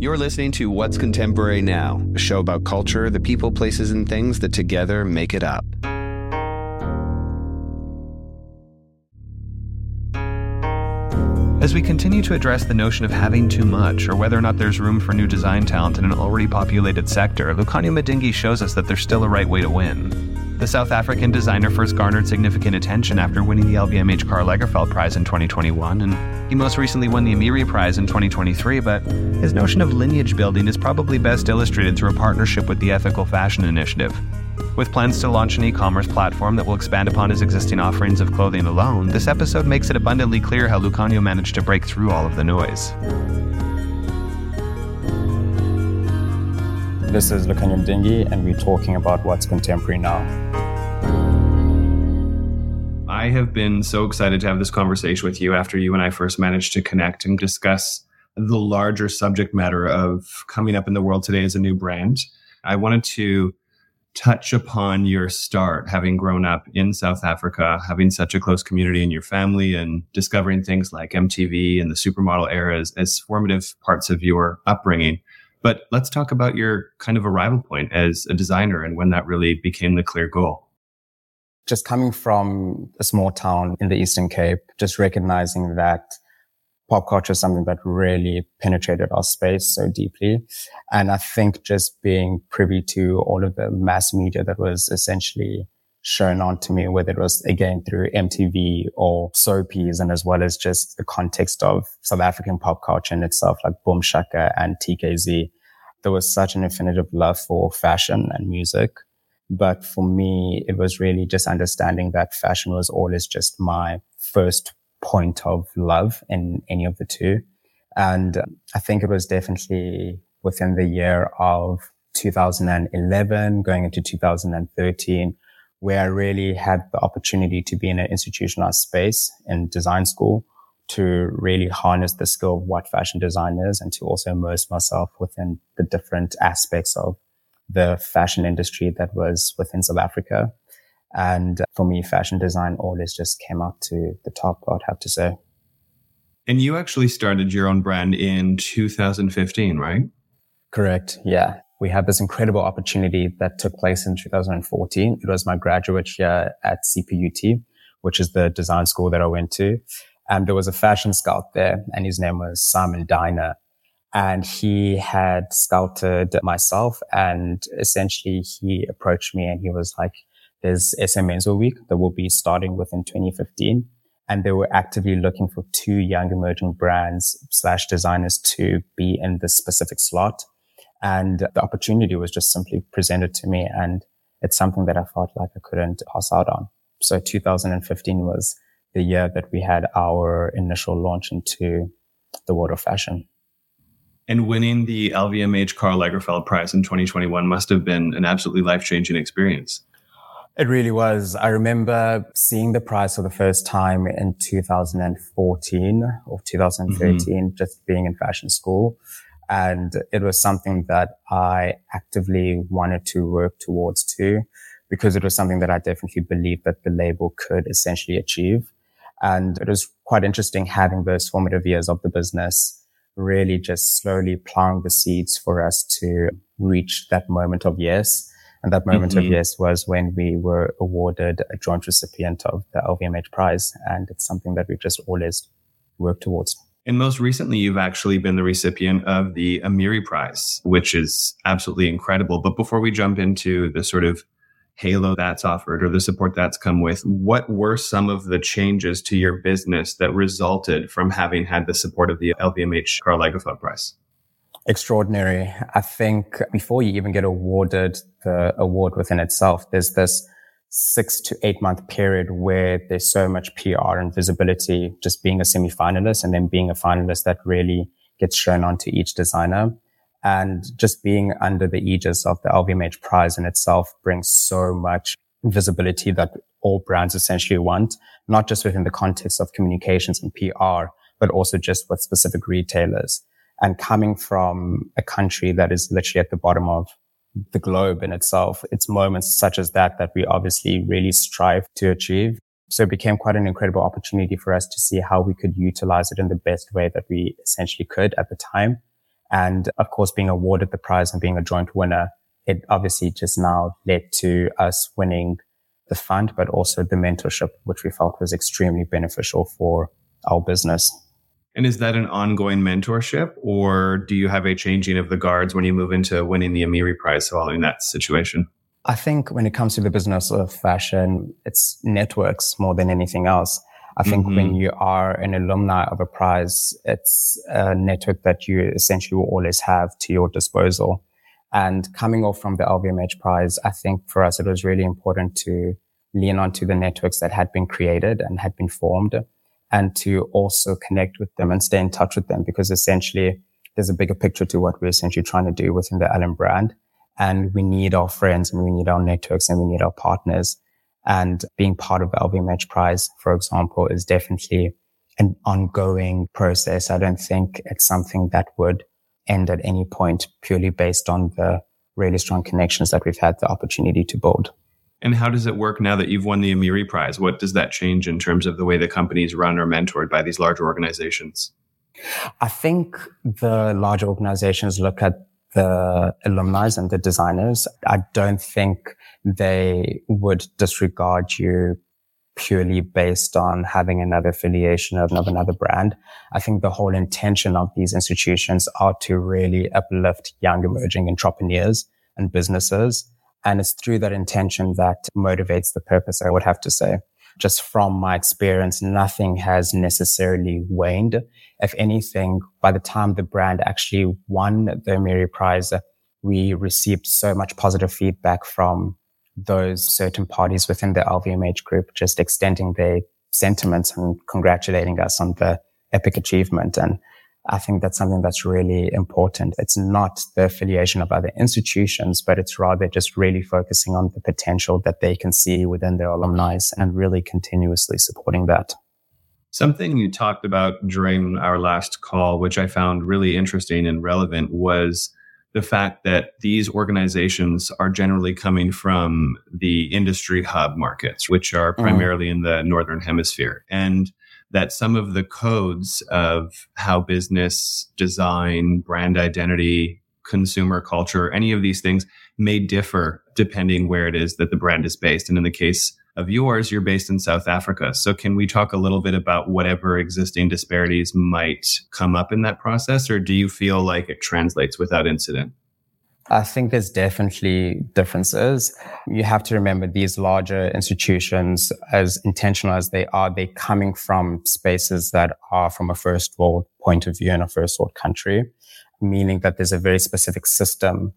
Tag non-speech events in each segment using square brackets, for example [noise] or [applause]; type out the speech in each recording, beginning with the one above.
You're listening to What's Contemporary Now, a show about culture, the people, places, and things that together make it up. As we continue to address the notion of having too much, or whether or not there's room for new design talent in an already populated sector, Lukhanyo Mdingi shows us that there's still a right way to win. The South African designer first garnered significant attention after winning the LVMH Karl Lagerfeld Prize in 2021, and he most recently won the Amiri Prize in 2023. But his notion of lineage building is probably best illustrated through a partnership with the Ethical Fashion Initiative. With plans to launch an e commerce platform that will expand upon his existing offerings of clothing alone, this episode makes it abundantly clear how Lukhanyo managed to break through all of the noise. This is Lukhanyo Mdingi, and we're talking about what's contemporary now. I have been so excited to have this conversation with you after you and I first managed to connect and discuss the larger subject matter of coming up in the world today as a new brand. I wanted to touch upon your start, having grown up in South Africa, having such a close community in your family, and discovering things like MTV and the supermodel era as, as formative parts of your upbringing. But let's talk about your kind of arrival point as a designer and when that really became the clear goal. Just coming from a small town in the Eastern Cape, just recognizing that pop culture is something that really penetrated our space so deeply. And I think just being privy to all of the mass media that was essentially shown on to me, whether it was again through MTV or soapies and as well as just the context of South African pop culture in itself, like Boom Shaka and TKZee. There was such an infinitive love for fashion and music. But for me, it was really just understanding that fashion was always just my first point of love in any of the two. And um, I think it was definitely within the year of 2011 going into 2013 where I really had the opportunity to be in an institutionalized space in design school to really harness the skill of what fashion design is and to also immerse myself within the different aspects of the fashion industry that was within South Africa. And for me, fashion design always just came up to the top, I'd have to say. And you actually started your own brand in 2015, right? Correct. Yeah. We had this incredible opportunity that took place in 2014. It was my graduate year at CPUT, which is the design school that I went to. And there was a fashion scout there and his name was Simon Deiner. And he had scouted myself and essentially he approached me and he was like, there's SA Menswear Week that will be starting within 2015. And they were actively looking for two young emerging brands slash designers to be in this specific slot. And the opportunity was just simply presented to me. And it's something that I felt like I couldn't pass out on. So 2015 was the year that we had our initial launch into the world of fashion. And winning the LVMH Karl Lagerfeld Prize in 2021 must have been an absolutely life changing experience. It really was. I remember seeing the prize for the first time in 2014 or 2013, mm-hmm. just being in fashion school. And it was something that I actively wanted to work towards too, because it was something that I definitely believed that the label could essentially achieve. And it was quite interesting having those formative years of the business really just slowly plowing the seeds for us to reach that moment of yes and that moment mm-hmm. of yes was when we were awarded a joint recipient of the LVMH prize. And it's something that we've just always worked towards. And most recently, you've actually been the recipient of the Amiri Prize, which is absolutely incredible. But before we jump into the sort of halo that's offered or the support that's come with, what were some of the changes to your business that resulted from having had the support of the LVMH Karl Lagerfeld Prize? extraordinary. I think before you even get awarded the award within itself, there's this six to eight month period where there's so much PR and visibility, just being a semi-finalist and then being a finalist that really gets shown onto each designer. And just being under the aegis of the LVMH prize in itself brings so much visibility that all brands essentially want, not just within the context of communications and PR, but also just with specific retailers and coming from a country that is literally at the bottom of the globe in itself, it's moments such as that that we obviously really strive to achieve. So it became quite an incredible opportunity for us to see how we could utilize it in the best way that we essentially could at the time. And of course, being awarded the prize and being a joint winner, it obviously just now led to us winning the fund, but also the mentorship, which we felt was extremely beneficial for our business. And is that an ongoing mentorship, or do you have a changing of the guards when you move into winning the Amiri Prize following that situation? I think when it comes to the business of fashion, it's networks more than anything else. I think mm-hmm. when you are an alumni of a prize, it's a network that you essentially will always have to your disposal. And coming off from the LVMH prize, I think for us, it was really important to lean onto the networks that had been created and had been formed and to also connect with them and stay in touch with them because essentially there's a bigger picture to what we're essentially trying to do within the Allen brand. And we need our friends and we need our networks and we need our partners. And being part of the LVMH prize, for example, is definitely an ongoing process. I don't think it's something that would end at any point purely based on the really strong connections that we've had the opportunity to build. And how does it work now that you've won the Amiri Prize? What does that change in terms of the way the companies run or mentored by these larger organizations? I think the larger organizations look at the alumni and the designers. I don't think they would disregard you purely based on having another affiliation of, of another brand. I think the whole intention of these institutions are to really uplift young emerging entrepreneurs and businesses and it's through that intention that motivates the purpose, I would have to say. Just from my experience, nothing has necessarily waned. If anything, by the time the brand actually won the Amiri Prize, we received so much positive feedback from those certain parties within the LVMH group, just extending their sentiments and congratulating us on the epic achievement. And I think that's something that's really important. It's not the affiliation of other institutions, but it's rather just really focusing on the potential that they can see within their alumni and really continuously supporting that. Something you talked about during our last call, which I found really interesting and relevant, was the fact that these organizations are generally coming from the industry hub markets, which are mm. primarily mm. in the Northern Hemisphere. And that some of the codes of how business, design, brand identity, consumer culture, any of these things may differ depending where it is that the brand is based. And in the case of yours, you're based in South Africa. So can we talk a little bit about whatever existing disparities might come up in that process? Or do you feel like it translates without incident? I think there's definitely differences. You have to remember these larger institutions, as intentional as they are, they're coming from spaces that are from a first world point of view in a first world country, meaning that there's a very specific system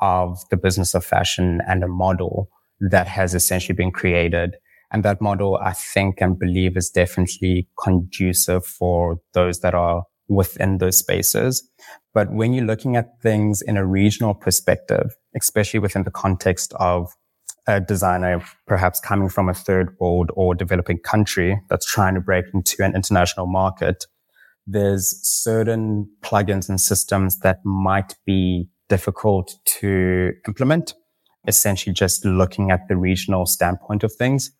of the business of fashion and a model that has essentially been created. And that model, I think and believe is definitely conducive for those that are within those spaces. But when you're looking at things in a regional perspective, especially within the context of a designer perhaps coming from a third world or developing country that's trying to break into an international market, there's certain plugins and systems that might be difficult to implement. Essentially just looking at the regional standpoint of things.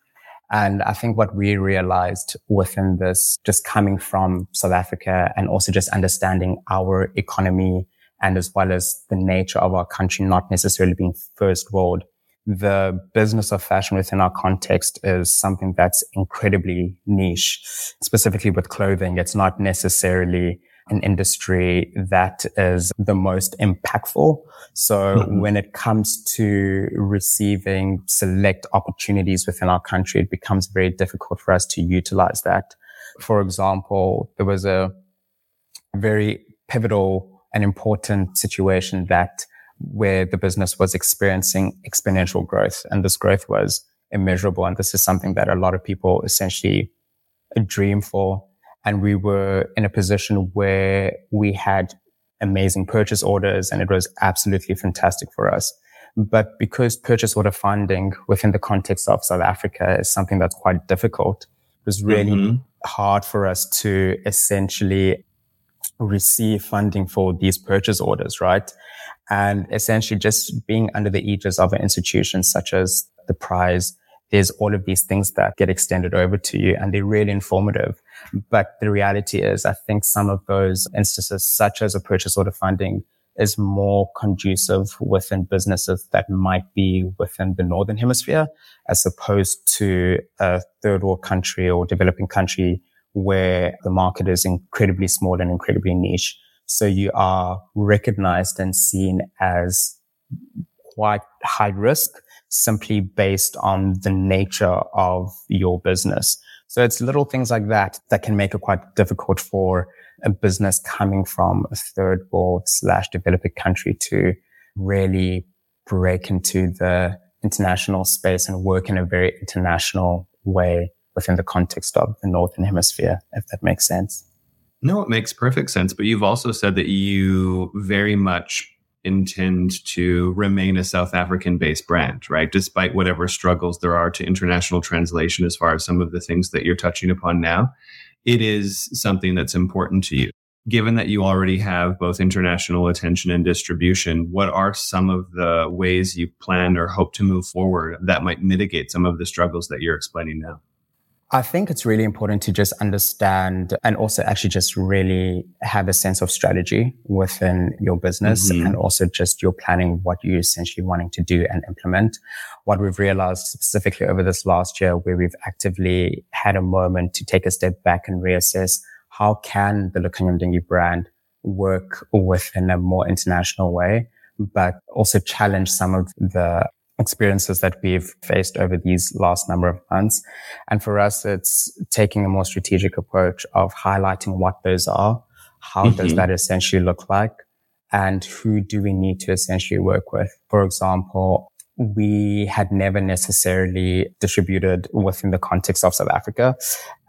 And I think what we realized within this, just coming from South Africa and also just understanding our economy and as well as the nature of our country, not necessarily being first world, the business of fashion within our context is something that's incredibly niche, specifically with clothing. It's not necessarily an industry that is the most impactful. So mm-hmm. when it comes to receiving select opportunities within our country, it becomes very difficult for us to utilize that. For example, there was a very pivotal and important situation that where the business was experiencing exponential growth and this growth was immeasurable. And this is something that a lot of people essentially dream for and we were in a position where we had amazing purchase orders and it was absolutely fantastic for us. But because purchase order funding within the context of South Africa is something that's quite difficult, it was really mm-hmm. hard for us to essentially receive funding for these purchase orders, right? And essentially just being under the aegis of an institution such as the prize there's all of these things that get extended over to you and they're really informative. But the reality is, I think some of those instances, such as a purchase order funding, is more conducive within businesses that might be within the northern hemisphere as opposed to a third world country or developing country where the market is incredibly small and incredibly niche. So you are recognized and seen as quite high risk simply based on the nature of your business. So it's little things like that that can make it quite difficult for a business coming from a third world slash developing country to really break into the international space and work in a very international way within the context of the Northern Hemisphere, if that makes sense. No, it makes perfect sense. But you've also said that you very much intend to remain a South African based brand, right? Despite whatever struggles there are to international translation as far as some of the things that you're touching upon now, it is something that's important to you. Given that you already have both international attention and distribution, what are some of the ways you plan or hope to move forward that might mitigate some of the struggles that you're explaining now? I think it's really important to just understand and also actually just really have a sense of strategy within your business mm-hmm. and also just your planning what you're essentially wanting to do and implement. What we've realized specifically over this last year where we've actively had a moment to take a step back and reassess how can the Mdingi brand work within a more international way, but also challenge some of the experiences that we've faced over these last number of months. And for us, it's taking a more strategic approach of highlighting what those are. How mm-hmm. does that essentially look like? And who do we need to essentially work with? For example, we had never necessarily distributed within the context of South Africa.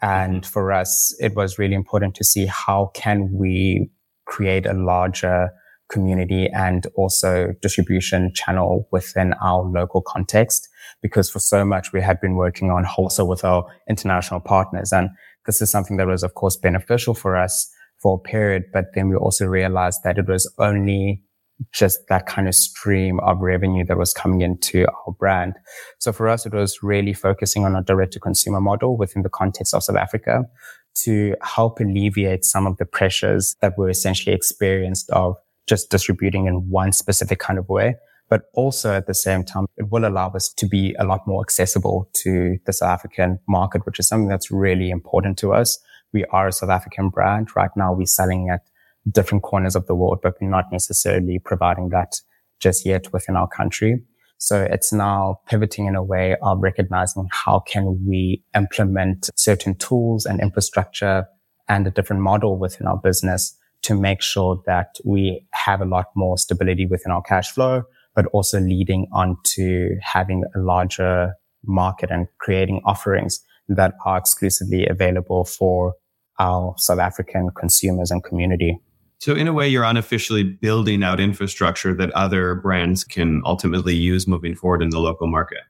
And mm-hmm. for us, it was really important to see how can we create a larger community and also distribution channel within our local context. Because for so much we had been working on wholesale with our international partners. And this is something that was, of course, beneficial for us for a period. But then we also realized that it was only just that kind of stream of revenue that was coming into our brand. So for us, it was really focusing on a direct to consumer model within the context of South Africa to help alleviate some of the pressures that were essentially experienced of just distributing in one specific kind of way. But also at the same time, it will allow us to be a lot more accessible to the South African market, which is something that's really important to us. We are a South African brand. Right now, we're selling at different corners of the world, but we're not necessarily providing that just yet within our country. So it's now pivoting in a way of recognizing how can we implement certain tools and infrastructure and a different model within our business to make sure that we have a lot more stability within our cash flow, but also leading on to having a larger market and creating offerings that are exclusively available for our South African consumers and community. So, in a way, you're unofficially building out infrastructure that other brands can ultimately use moving forward in the local market.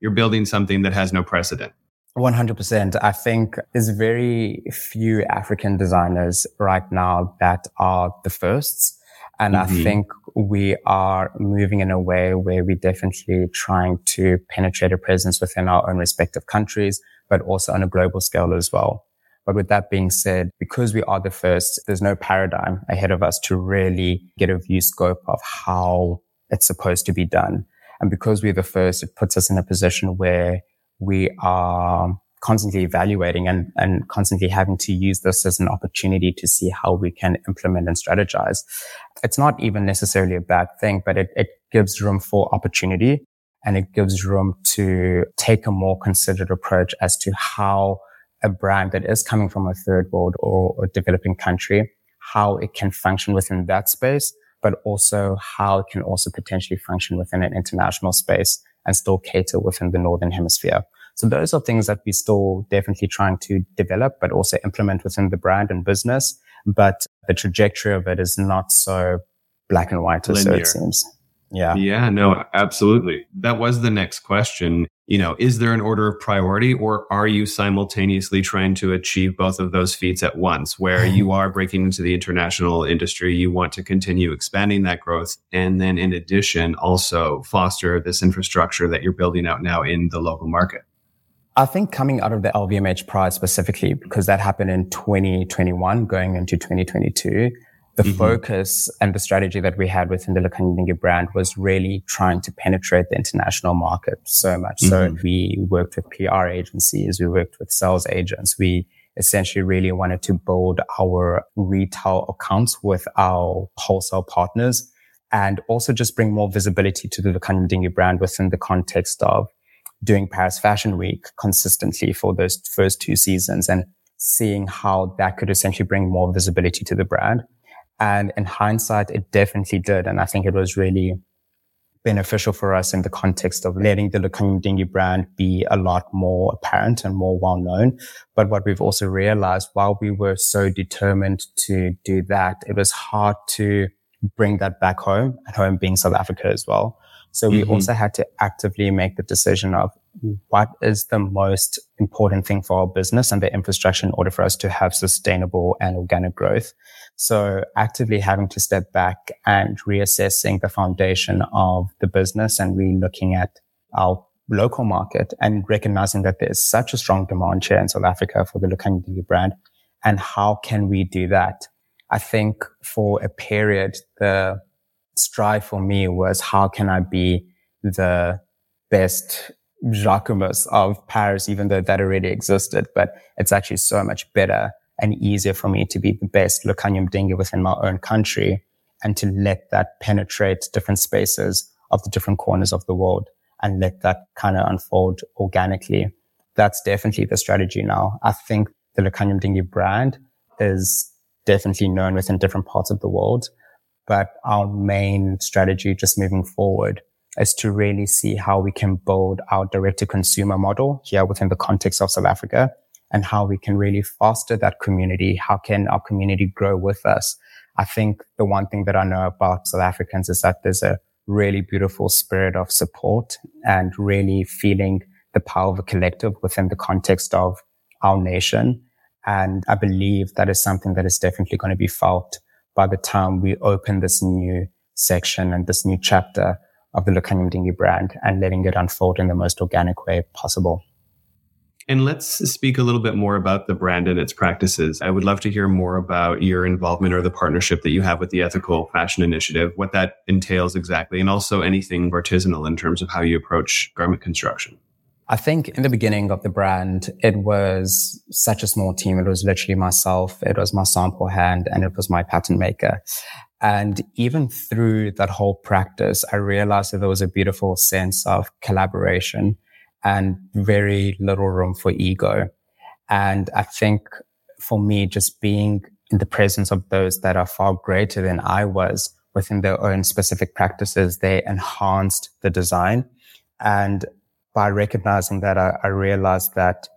You're building something that has no precedent. 100%. I think there's very few African designers right now that are the firsts. And mm-hmm. I think we are moving in a way where we're definitely trying to penetrate a presence within our own respective countries, but also on a global scale as well. But with that being said, because we are the first, there's no paradigm ahead of us to really get a view scope of how it's supposed to be done. And because we're the first, it puts us in a position where we are constantly evaluating and, and constantly having to use this as an opportunity to see how we can implement and strategize. It's not even necessarily a bad thing, but it, it gives room for opportunity and it gives room to take a more considered approach as to how a brand that is coming from a third world or a developing country, how it can function within that space, but also how it can also potentially function within an international space and still cater within the Northern hemisphere. So those are things that we're still definitely trying to develop, but also implement within the brand and business. But the trajectory of it is not so black and white as so it seems. Yeah. Yeah, no, absolutely. That was the next question. You know, is there an order of priority or are you simultaneously trying to achieve both of those feats at once where [laughs] you are breaking into the international industry, you want to continue expanding that growth and then in addition also foster this infrastructure that you're building out now in the local market? I think coming out of the LVMH prize specifically, because that happened in 2021 going into 2022, the mm-hmm. focus and the strategy that we had within the Lukhanyo Mdingi brand was really trying to penetrate the international market so much. Mm-hmm. So we worked with PR agencies, we worked with sales agents, we essentially really wanted to build our retail accounts with our wholesale partners and also just bring more visibility to the Lukhanyo Mdingi brand within the context of doing Paris Fashion Week consistently for those first two seasons and seeing how that could essentially bring more visibility to the brand. And in hindsight, it definitely did. And I think it was really beneficial for us in the context of letting the Lukhanyo Mdingi brand be a lot more apparent and more well known. But what we've also realized while we were so determined to do that, it was hard to bring that back home at home being South Africa as well. So we mm-hmm. also had to actively make the decision of what is the most important thing for our business and the infrastructure in order for us to have sustainable and organic growth. So actively having to step back and reassessing the foundation of the business and really looking at our local market and recognizing that there's such a strong demand here in South Africa for the Lukhanyo brand. And how can we do that? I think for a period, the strive for me was how can I be the best Jacquemus of Paris, even though that already existed. But it's actually so much better and easier for me to be the best Lukhanyo Mdingi within my own country and to let that penetrate different spaces of the different corners of the world and let that kind of unfold organically. That's definitely the strategy now. I think the Lukhanyo Mdingi brand is definitely known within different parts of the world. But our main strategy just moving forward is to really see how we can build our direct to consumer model here within the context of South Africa and how we can really foster that community. How can our community grow with us? I think the one thing that I know about South Africans is that there's a really beautiful spirit of support and really feeling the power of a collective within the context of our nation. And I believe that is something that is definitely going to be felt by the time we open this new section and this new chapter of the Lukhanyo Mdingi brand and letting it unfold in the most organic way possible. And let's speak a little bit more about the brand and its practices. I would love to hear more about your involvement or the partnership that you have with the Ethical Fashion Initiative, what that entails exactly, and also anything artisanal in terms of how you approach garment construction. I think in the beginning of the brand, it was such a small team. It was literally myself. It was my sample hand and it was my pattern maker. And even through that whole practice, I realized that there was a beautiful sense of collaboration and very little room for ego. And I think for me, just being in the presence of those that are far greater than I was within their own specific practices, they enhanced the design. And by recognizing that, I, I realized that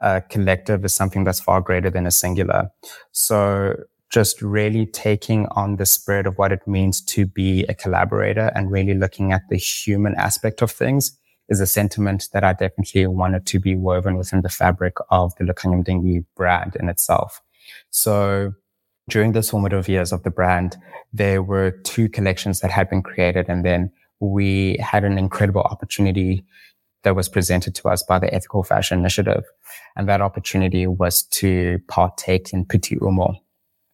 a collective is something that's far greater than a singular. So just really taking on the spirit of what it means to be a collaborator and really looking at the human aspect of things is a sentiment that I definitely wanted to be woven within the fabric of the Lukhanyo Mdingi brand in itself. So during the formative years of the brand, there were two collections that had been created and then we had an incredible opportunity that was presented to us by the Ethical Fashion Initiative. And that opportunity was to partake in Pitti Uomo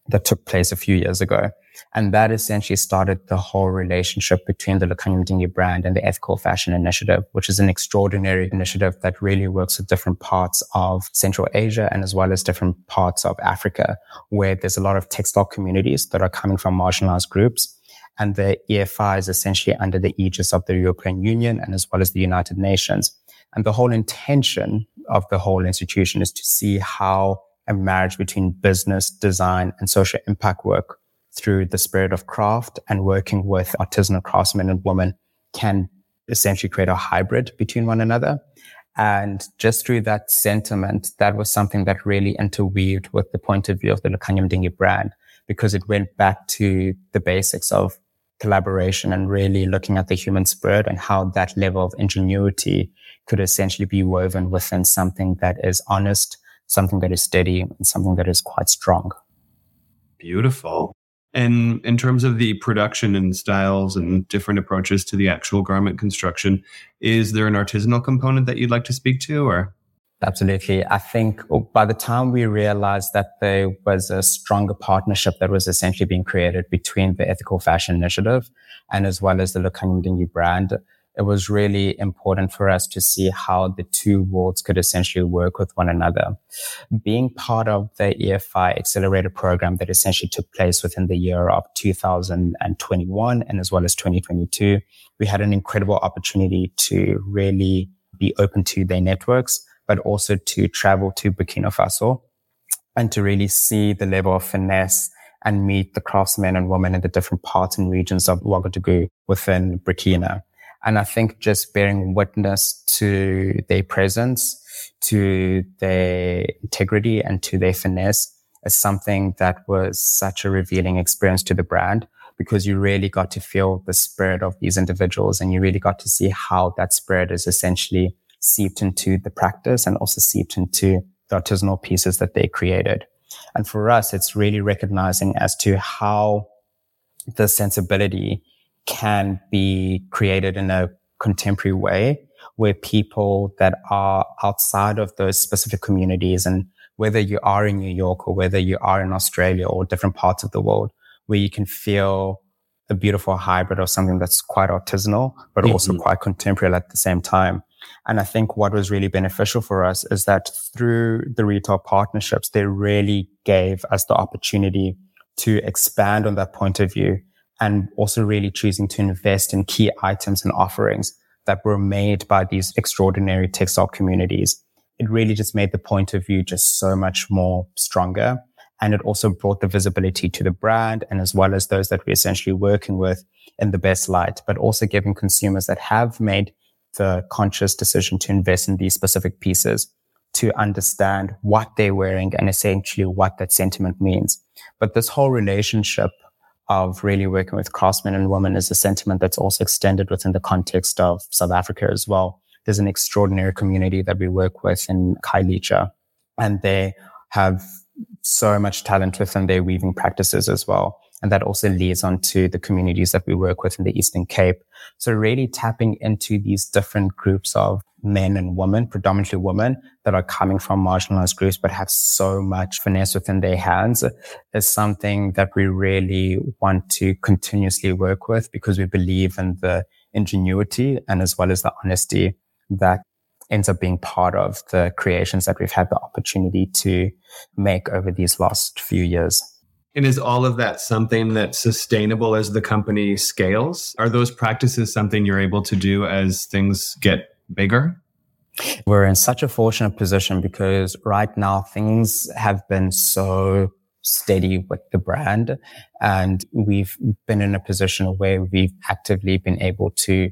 that took place a few years ago. And that essentially started the whole relationship between the Mdingi brand and the Ethical Fashion Initiative, which is an extraordinary initiative that really works with different parts of Central Asia and as well as different parts of Africa, where there's a lot of textile communities that are coming from marginalized groups and the EFI is essentially under the aegis of the European Union and as well as the United Nations. And the whole intention of the whole institution is to see how a marriage between business, design, and social impact work through the spirit of craft and working with artisanal craftsmen and women can essentially create a hybrid between one another. And just through that sentiment, that was something that really interweaved with the point of view of the Lukhanyo Mdingi brand because it went back to the basics of collaboration and really looking at the human spirit and how that level of ingenuity could essentially be woven within something that is honest, something that is steady, and something that is quite strong. Beautiful. And in terms of the production and styles and different approaches to the actual garment construction, is there an artisanal component that you'd like to speak to or? Absolutely. I think by the time we realized that there was a stronger partnership that was essentially being created between the Ethical Fashion Initiative and as well as the Lukhanyo Mdingi brand, it was really important for us to see how the two worlds could essentially work with one another. Being part of the EFI accelerator program that essentially took place within the year of 2021 and as well as 2022, we had an incredible opportunity to really be open to their networks, but also to travel to Burkina Faso and to really see the level of finesse and meet the craftsmen and women in the different parts and regions of Ouagadougou within Burkina. And I think just bearing witness to their presence, to their integrity and to their finesse is something that was such a revealing experience to the brand because you really got to feel the spirit of these individuals and you really got to see how that spirit is essentially seeped into the practice and also seeped into the artisanal pieces that they created. And for us, it's really recognizing as to how the sensibility can be created in a contemporary way where people that are outside of those specific communities and whether you are in New York or whether you are in Australia or different parts of the world, where you can feel a beautiful hybrid of something that's quite artisanal, but mm-hmm. also quite contemporary at the same time. And I think what was really beneficial for us is that through the retail partnerships, they really gave us the opportunity to expand on that point of view and also really choosing to invest in key items and offerings that were made by these extraordinary textile communities. It really just made the point of view just so much more stronger. And it also brought the visibility to the brand and as well as those that we're essentially working with in the best light, but also giving consumers that have made the conscious decision to invest in these specific pieces to understand what they're wearing and essentially what that sentiment means. But this whole relationship of really working with craftsmen and women is a sentiment that's also extended within the context of South Africa as well. There's an extraordinary community that we work with in Khayelitsha, and they have so much talent within their weaving practices as well. And that also leads on to the communities that we work with in the Eastern Cape. So really tapping into these different groups of men and women, predominantly women that are coming from marginalized groups, but have so much finesse within their hands is something that we really want to continuously work with because we believe in the ingenuity and as well as the honesty that ends up being part of the creations that we've had the opportunity to make over these last few years. And is all of that something that's sustainable as the company scales? Are those practices something you're able to do as things get bigger? We're in such a fortunate position because right now things have been so steady with the brand and we've been in a position where we've actively been able to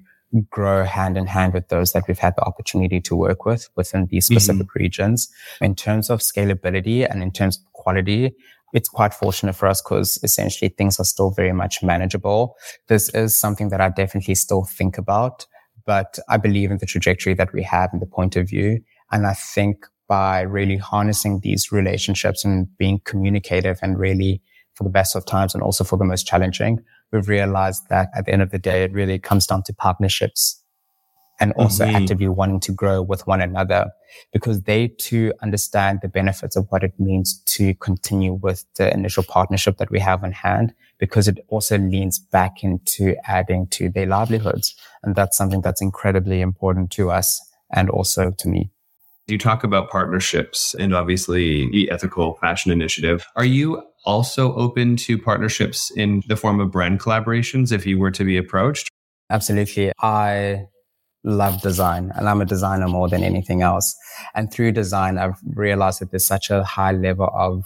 grow hand in hand with those that we've had the opportunity to work with within these specific mm-hmm. regions. In terms of scalability and in terms of quality, it's quite fortunate for us because essentially things are still very much manageable. This is something that I definitely still think about, but I believe in the trajectory that we have and the point of view. And I think by really harnessing these relationships and being communicative and really for the best of times and also for the most challenging, we've realized that at the end of the day, it really comes down to partnerships and also mm-hmm. actively wanting to grow with one another because they too understand the benefits of what it means to continue with the initial partnership that we have on hand because it also leans back into adding to their livelihoods. And that's something that's incredibly important to us and also to me. You talk about partnerships and obviously the ethical fashion initiative. Are you also open to partnerships in the form of brand collaborations if you were to be approached? Absolutely. I love design and I'm a designer more than anything else. And through design, I've realized that there's such a high level of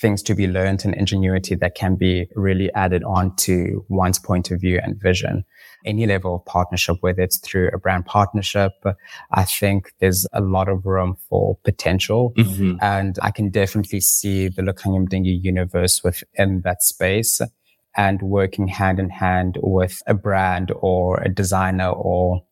things to be learned and ingenuity that can be really added on to one's point of view and vision. Any level of partnership, whether it's through a brand partnership, I think there's a lot of room for potential. Mm-hmm. And I can definitely see the Lukhanyo Mdingi universe within that space and working hand in hand with a brand or a designer or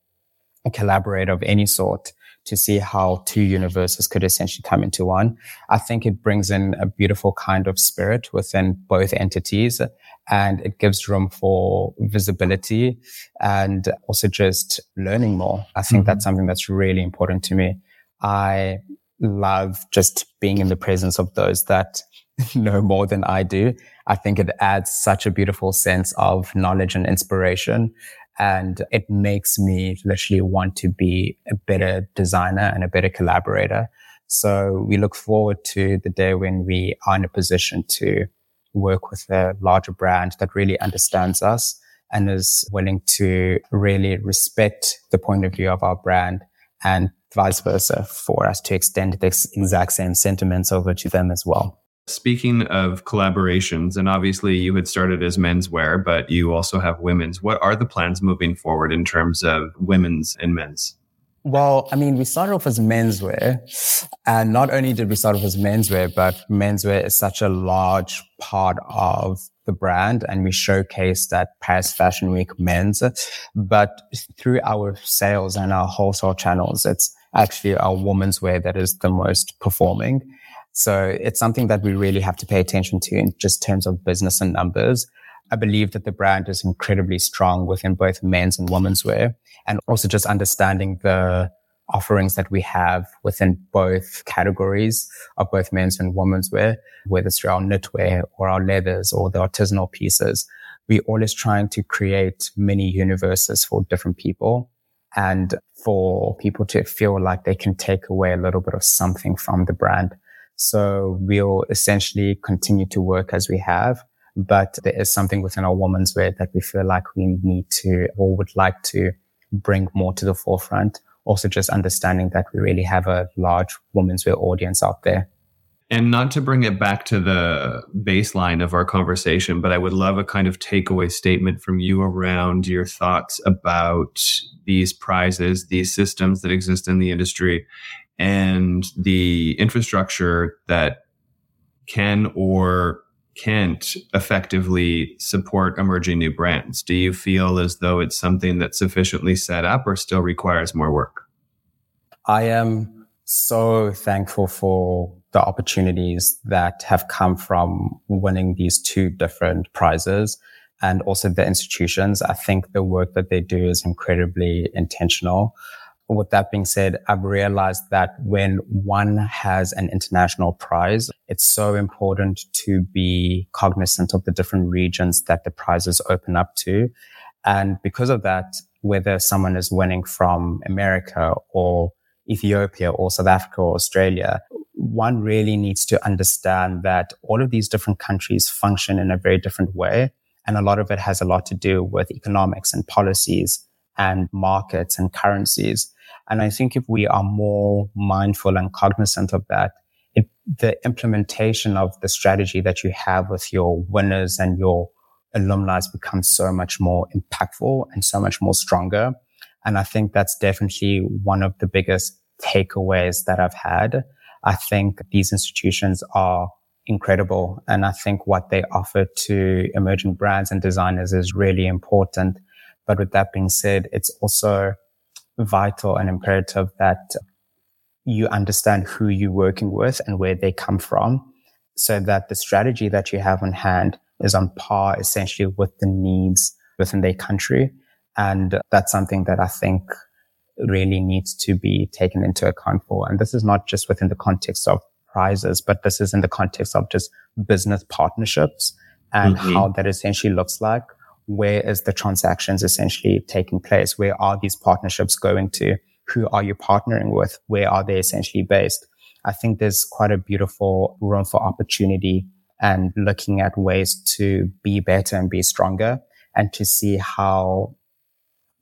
a collaborator of any sort to see how two universes could essentially come into one. I think it brings in a beautiful kind of spirit within both entities and it gives room for visibility and also just learning more. I think mm-hmm. that's something that's really important to me. I love just being in the presence of those that [laughs] know more than I do. I think it adds such a beautiful sense of knowledge and inspiration. And it makes me literally want to be a better designer and a better collaborator. So we look forward to the day when we are in a position to work with a larger brand that really understands us and is willing to really respect the point of view of our brand and vice versa for us to extend the exact same sentiments over to them as well. Speaking of collaborations, and obviously you had started as menswear, but you also have women's. What are the plans moving forward in terms of women's and men's? Well, I mean, we started off as menswear, and not only did we start off as menswear, but menswear is such a large part of the brand, and we showcased at Paris Fashion Week men's. But through our sales and our wholesale channels, it's actually our women's wear that is the most performing. So it's something that we really have to pay attention to in just terms of business and numbers. I believe that the brand is incredibly strong within both men's and women's wear and also just understanding the offerings that we have within both categories of both men's and women's wear, whether it's through our knitwear or our leathers or the artisanal pieces. We're always trying to create many universes for different people and for people to feel like they can take away a little bit of something from the brand. So we'll essentially continue to work as we have, but there is something within our women's wear that we feel like we need to or would like to bring more to the forefront. Also just understanding that we really have a large women's wear audience out there. And not to bring it back to the baseline of our conversation, but I would love a kind of takeaway statement from you around your thoughts about these prizes, these systems that exist in the industry, and the infrastructure that can or can't effectively support emerging new brands? Do you feel as though it's something that's sufficiently set up or still requires more work? I am so thankful for the opportunities that have come from winning these two different prizes and also the institutions. I think the work that they do is incredibly intentional with that being said, I've realized that when one has an international prize, it's so important to be cognizant of the different regions that the prizes open up to. And because of that, whether someone is winning from America or Ethiopia or South Africa or Australia, one really needs to understand that all of these different countries function in a very different way. And a lot of it has a lot to do with economics and policies and markets and currencies. And I think if we are more mindful and cognizant of that, it, the implementation of the strategy that you have with your winners and your alumni becomes so much more impactful and so much more stronger. And I think that's definitely one of the biggest takeaways that I've had. I think these institutions are incredible. And I think what they offer to emerging brands and designers is really important. But with that being said, it's also vital and imperative that you understand who you're working with and where they come from so that the strategy that you have on hand is on par essentially with the needs within their country. And that's something that I think really needs to be taken into account for. And this is not just within the context of prizes, but this is in the context of just business partnerships and mm-hmm. how that essentially looks like where is the transactions essentially taking place? Where are these partnerships going to? Who are you partnering with? Where are they essentially based? I think there's quite a beautiful room for opportunity and looking at ways to be better and be stronger and to see how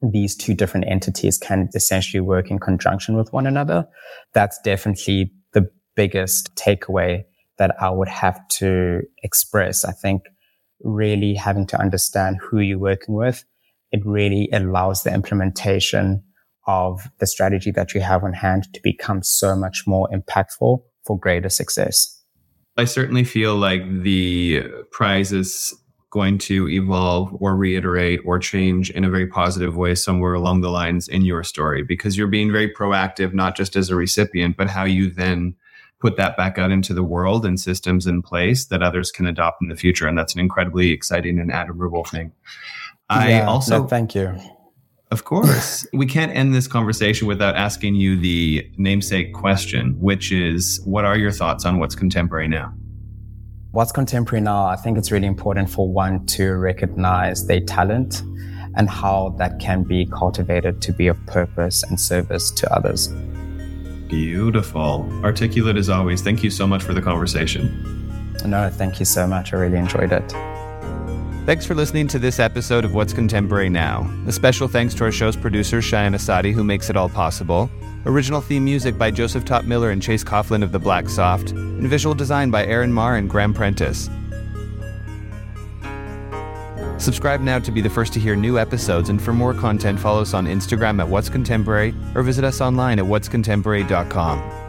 these two different entities can essentially work in conjunction with one another. That's definitely the biggest takeaway that I would have to express. I think really having to understand who you're working with, it really allows the implementation of the strategy that you have on hand to become so much more impactful for greater success. I certainly feel like the prize is going to evolve or reiterate or change in a very positive way somewhere along the lines in your story because you're being very proactive, not just as a recipient, but how you then put that back out into the world and systems in place that others can adopt in the future. And that's an incredibly exciting and admirable thing. I yeah, also no, thank you. Of course. [laughs] we can't end this conversation without asking you the namesake question, which is what are your thoughts on what's contemporary now? What's contemporary now? I think it's really important for one to recognize their talent and how that can be cultivated to be of purpose and service to others. Beautiful. Articulate as always. Thank you so much for the conversation. No, thank you so much. I really enjoyed it. Thanks for listening to this episode of What's Contemporary Now. A special thanks to our show's producer, Cheyenne Asadi, who makes it all possible. Original theme music by Joseph Top Miller and Chase Coughlin of the Black Soft, and visual design by Aaron Marr and Graham Prentice. Subscribe now to be the first to hear new episodes, and for more content, follow us on Instagram at What's Contemporary or visit us online at what'scontemporary.com.